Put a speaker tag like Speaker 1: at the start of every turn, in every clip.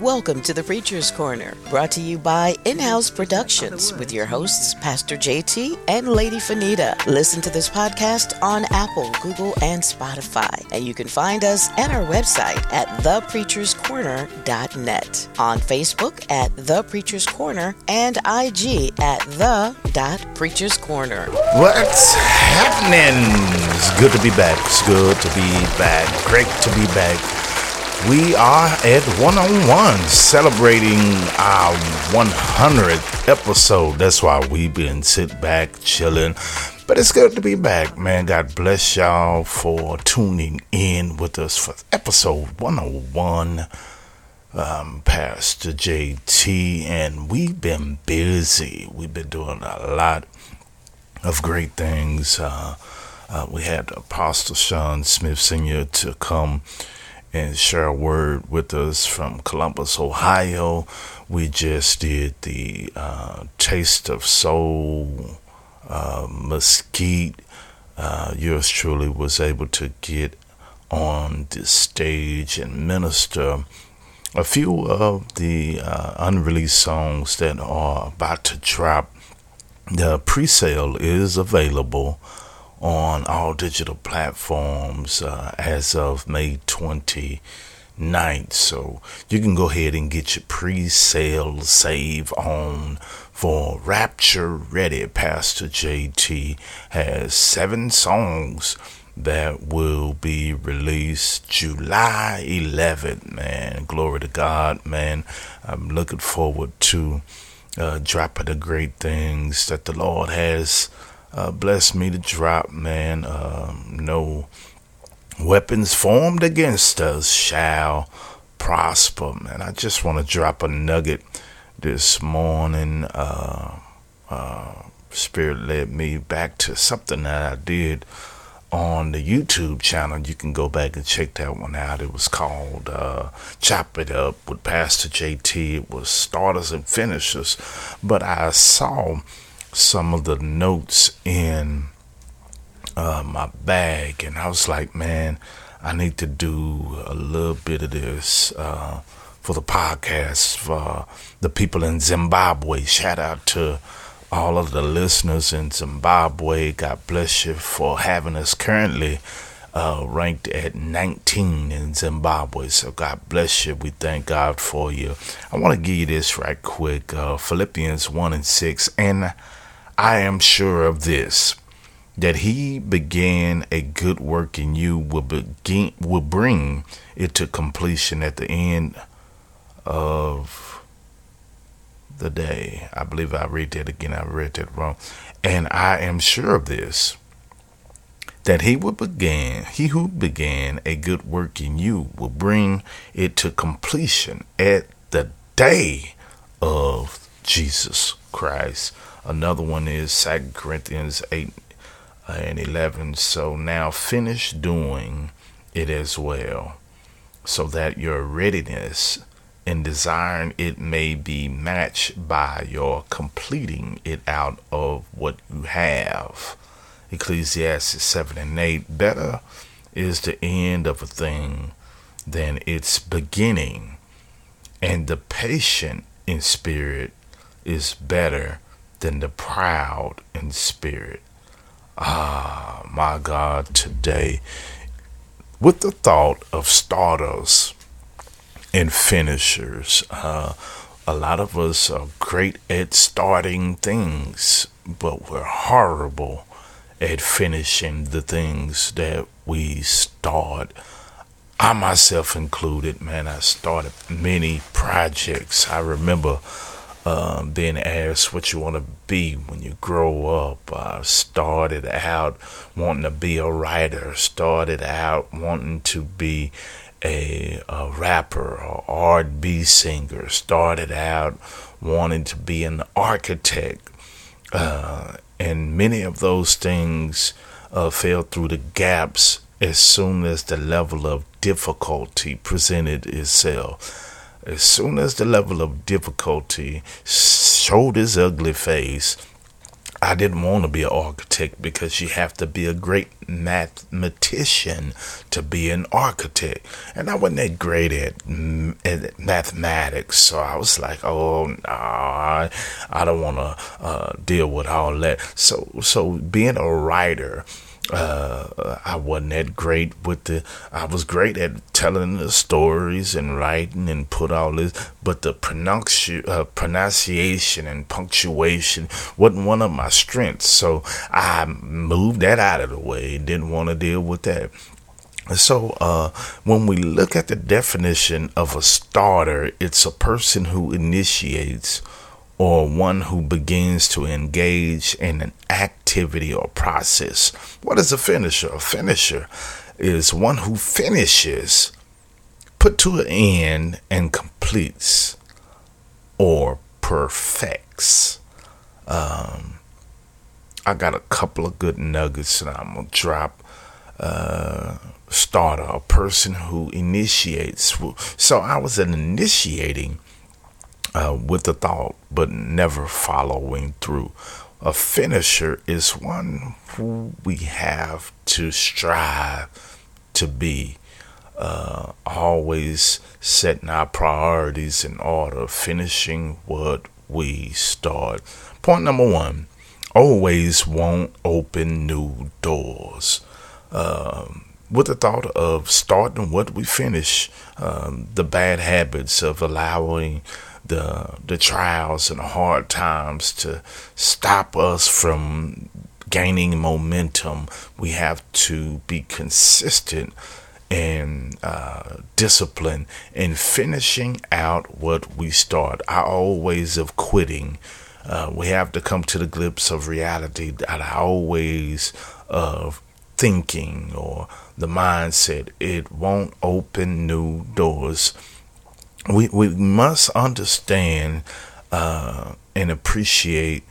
Speaker 1: Welcome to the Preacher's Corner, brought to you by In House Productions with your hosts, Pastor JT and Lady Fanita. Listen to this podcast on Apple, Google, and Spotify. And you can find us at our website at thepreacherscorner.net, on Facebook at The Preacher's Corner, and IG at The Preacher's Corner.
Speaker 2: What's happening? It's good to be back. It's good to be back. Great to be back we are at one on one celebrating our 100th episode. That's why we've been sit back chilling. But it's good to be back, man. God bless y'all for tuning in with us for episode 101. Um, Pastor JT, and we've been busy. We've been doing a lot of great things. Uh, uh, we had Apostle Sean Smith Sr. to come and share a word with us from Columbus, Ohio. We just did the uh, Taste of Soul uh, Mesquite. Uh, yours truly was able to get on the stage and minister a few of the uh, unreleased songs that are about to drop. The pre sale is available on all digital platforms uh, as of May 29th. So you can go ahead and get your pre sale save on for Rapture Ready. Pastor JT has seven songs that will be released July 11th, man. Glory to God, man. I'm looking forward to uh, dropping the great things that the Lord has uh, bless me to drop, man. Uh, no weapons formed against us shall prosper, man. I just want to drop a nugget this morning. Uh, uh, Spirit led me back to something that I did on the YouTube channel. You can go back and check that one out. It was called uh, Chop It Up with Pastor JT. It was starters and finishers. But I saw some of the notes in uh, my bag, and I was like, man, I need to do a little bit of this uh, for the podcast for the people in Zimbabwe. Shout out to all of the listeners in Zimbabwe. God bless you for having us currently. Uh, ranked at 19 in Zimbabwe. So God bless you. We thank God for you. I want to give you this right quick. Uh, Philippians 1 and 6. And I am sure of this that he began a good work in you will begin will bring it to completion at the end of the day. I believe I read that again. I read that wrong. And I am sure of this that he will begin he who began a good work in you will bring it to completion at the day of Jesus Christ. Another one is Second Corinthians 8 uh, and 11. So now finish doing it as well, so that your readiness in desiring it may be matched by your completing it out of what you have. Ecclesiastes 7 and 8. Better is the end of a thing than its beginning, and the patient in spirit is better than the proud in spirit. Ah, my God, today, with the thought of starters and finishers, uh, a lot of us are great at starting things, but we're horrible at finishing the things that we start. I myself included, man, I started many projects. I remember um, being asked what you want to be when you grow up. I started out wanting to be a writer, started out wanting to be a, a rapper or R&B singer, started out wanting to be an architect. Uh, and many of those things uh, fell through the gaps as soon as the level of difficulty presented itself as soon as the level of difficulty showed his ugly face, I didn't want to be an architect because you have to be a great mathematician to be an architect. And I wasn't that great at, at mathematics. So I was like, oh, nah, I don't want to uh, deal with all that. So, so being a writer, uh, I wasn't that great with the. I was great at telling the stories and writing and put all this, but the pronunci- uh, pronunciation and punctuation wasn't one of my strengths. So I moved that out of the way. Didn't want to deal with that. So, uh, when we look at the definition of a starter, it's a person who initiates or one who begins to engage in an activity or process. What is a finisher? A finisher is one who finishes, put to an end, and completes or perfects. Um, I got a couple of good nuggets and I'm gonna drop. Uh, starter, a person who initiates. So I was an initiating uh, with the thought, but never following through. A finisher is one who we have to strive to be. Uh, always setting our priorities in order, finishing what we start. Point number one always won't open new doors. Um, with the thought of starting what we finish, um, the bad habits of allowing the the trials and the hard times to stop us from gaining momentum. We have to be consistent and uh, in finishing out what we start. Our old ways of quitting. Uh, we have to come to the glimpse of reality that our ways of thinking or the mindset it won't open new doors we we must understand uh, and appreciate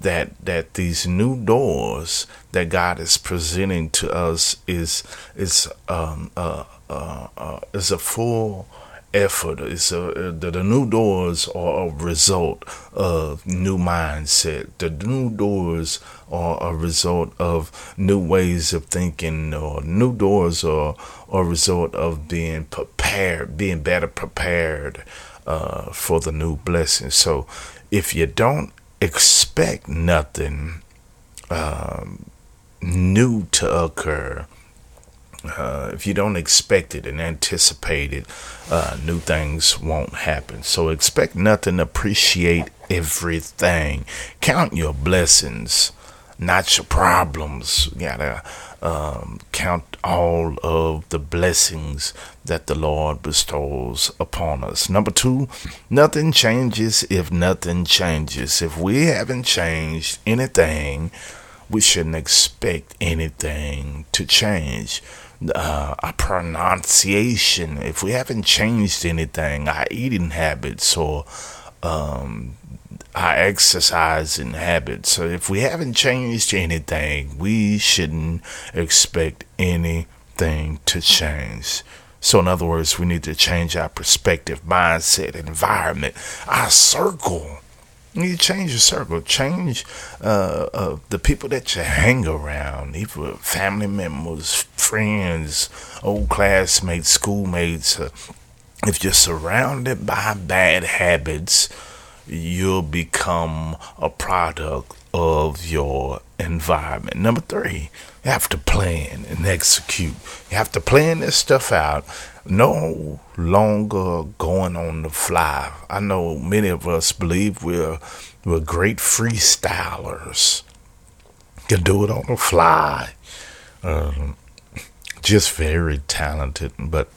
Speaker 2: that that these new doors that God is presenting to us is is um uh, uh, uh is a full effort. It's a, the, the new doors are a result of new mindset. The new doors are a result of new ways of thinking, or new doors are, are a result of being prepared, being better prepared uh, for the new blessing. So if you don't expect nothing um, new to occur, uh, if you don't expect it and anticipate it, uh, new things won't happen. So expect nothing, appreciate everything. Count your blessings, not your problems. You gotta um, count all of the blessings that the Lord bestows upon us. Number two, nothing changes if nothing changes. If we haven't changed anything, we shouldn't expect anything to change uh, our pronunciation, if we haven't changed anything, our eating habits or um, our exercise and habits, so if we haven't changed anything, we shouldn't expect anything to change. So, in other words, we need to change our perspective, mindset, environment, our circle you need to change your circle, change uh, uh, the people that you hang around, even family members, friends, old classmates, schoolmates. Uh, if you're surrounded by bad habits, you'll become a product of your environment. Number three, you have to plan and execute. You have to plan this stuff out no longer going on the fly. I know many of us believe we're we're great freestylers. Can do it on the fly. Um, just very talented, but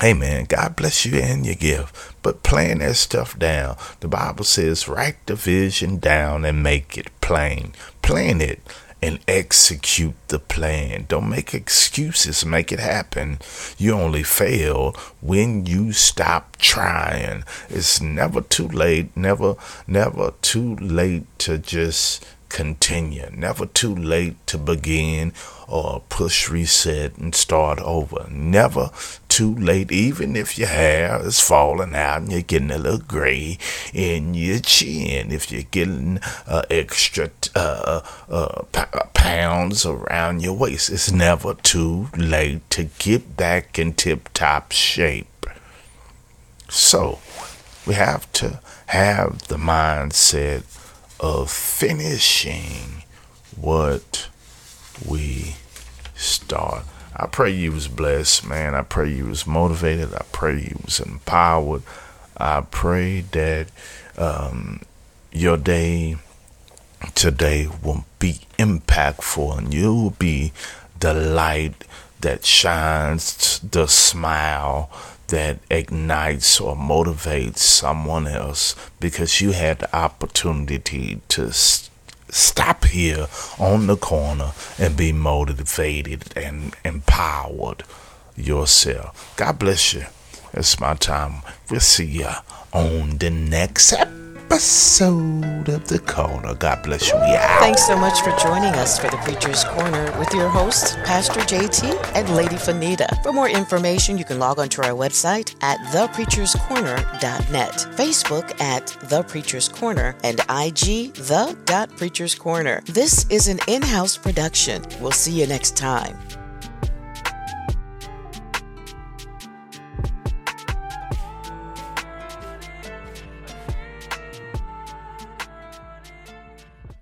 Speaker 2: hey man, God bless you and your gift. But plan that stuff down. The Bible says, write the vision down and make it plain. Plan it and execute the plan. Don't make excuses, make it happen. You only fail when you stop trying. It's never too late, never, never too late to just continue. Never too late to begin or push reset and start over. Never too late, even if your hair is falling out and you're getting a little gray in your chin, if you're getting uh, extra uh, uh, pounds around your waist. It's never too late to get back in tip top shape. So, we have to have the mindset of finishing what we start. I pray you was blessed, man. I pray you was motivated. I pray you was empowered. I pray that um, your day today will be impactful and you'll be the light that shines, the smile that ignites or motivates someone else because you had the opportunity to stop here on the corner and be motivated and empowered yourself. God bless you. It's my time. We'll see you on the next episode episode of The Corner. God bless you. Yeah.
Speaker 1: Thanks so much for joining us for The Preacher's Corner with your hosts, Pastor JT and Lady Fanita. For more information, you can log on to our website at thepreacherscorner.net, Facebook at The Preacher's Corner, and IG The Preacher's Corner. This is an in house production. We'll see you next time.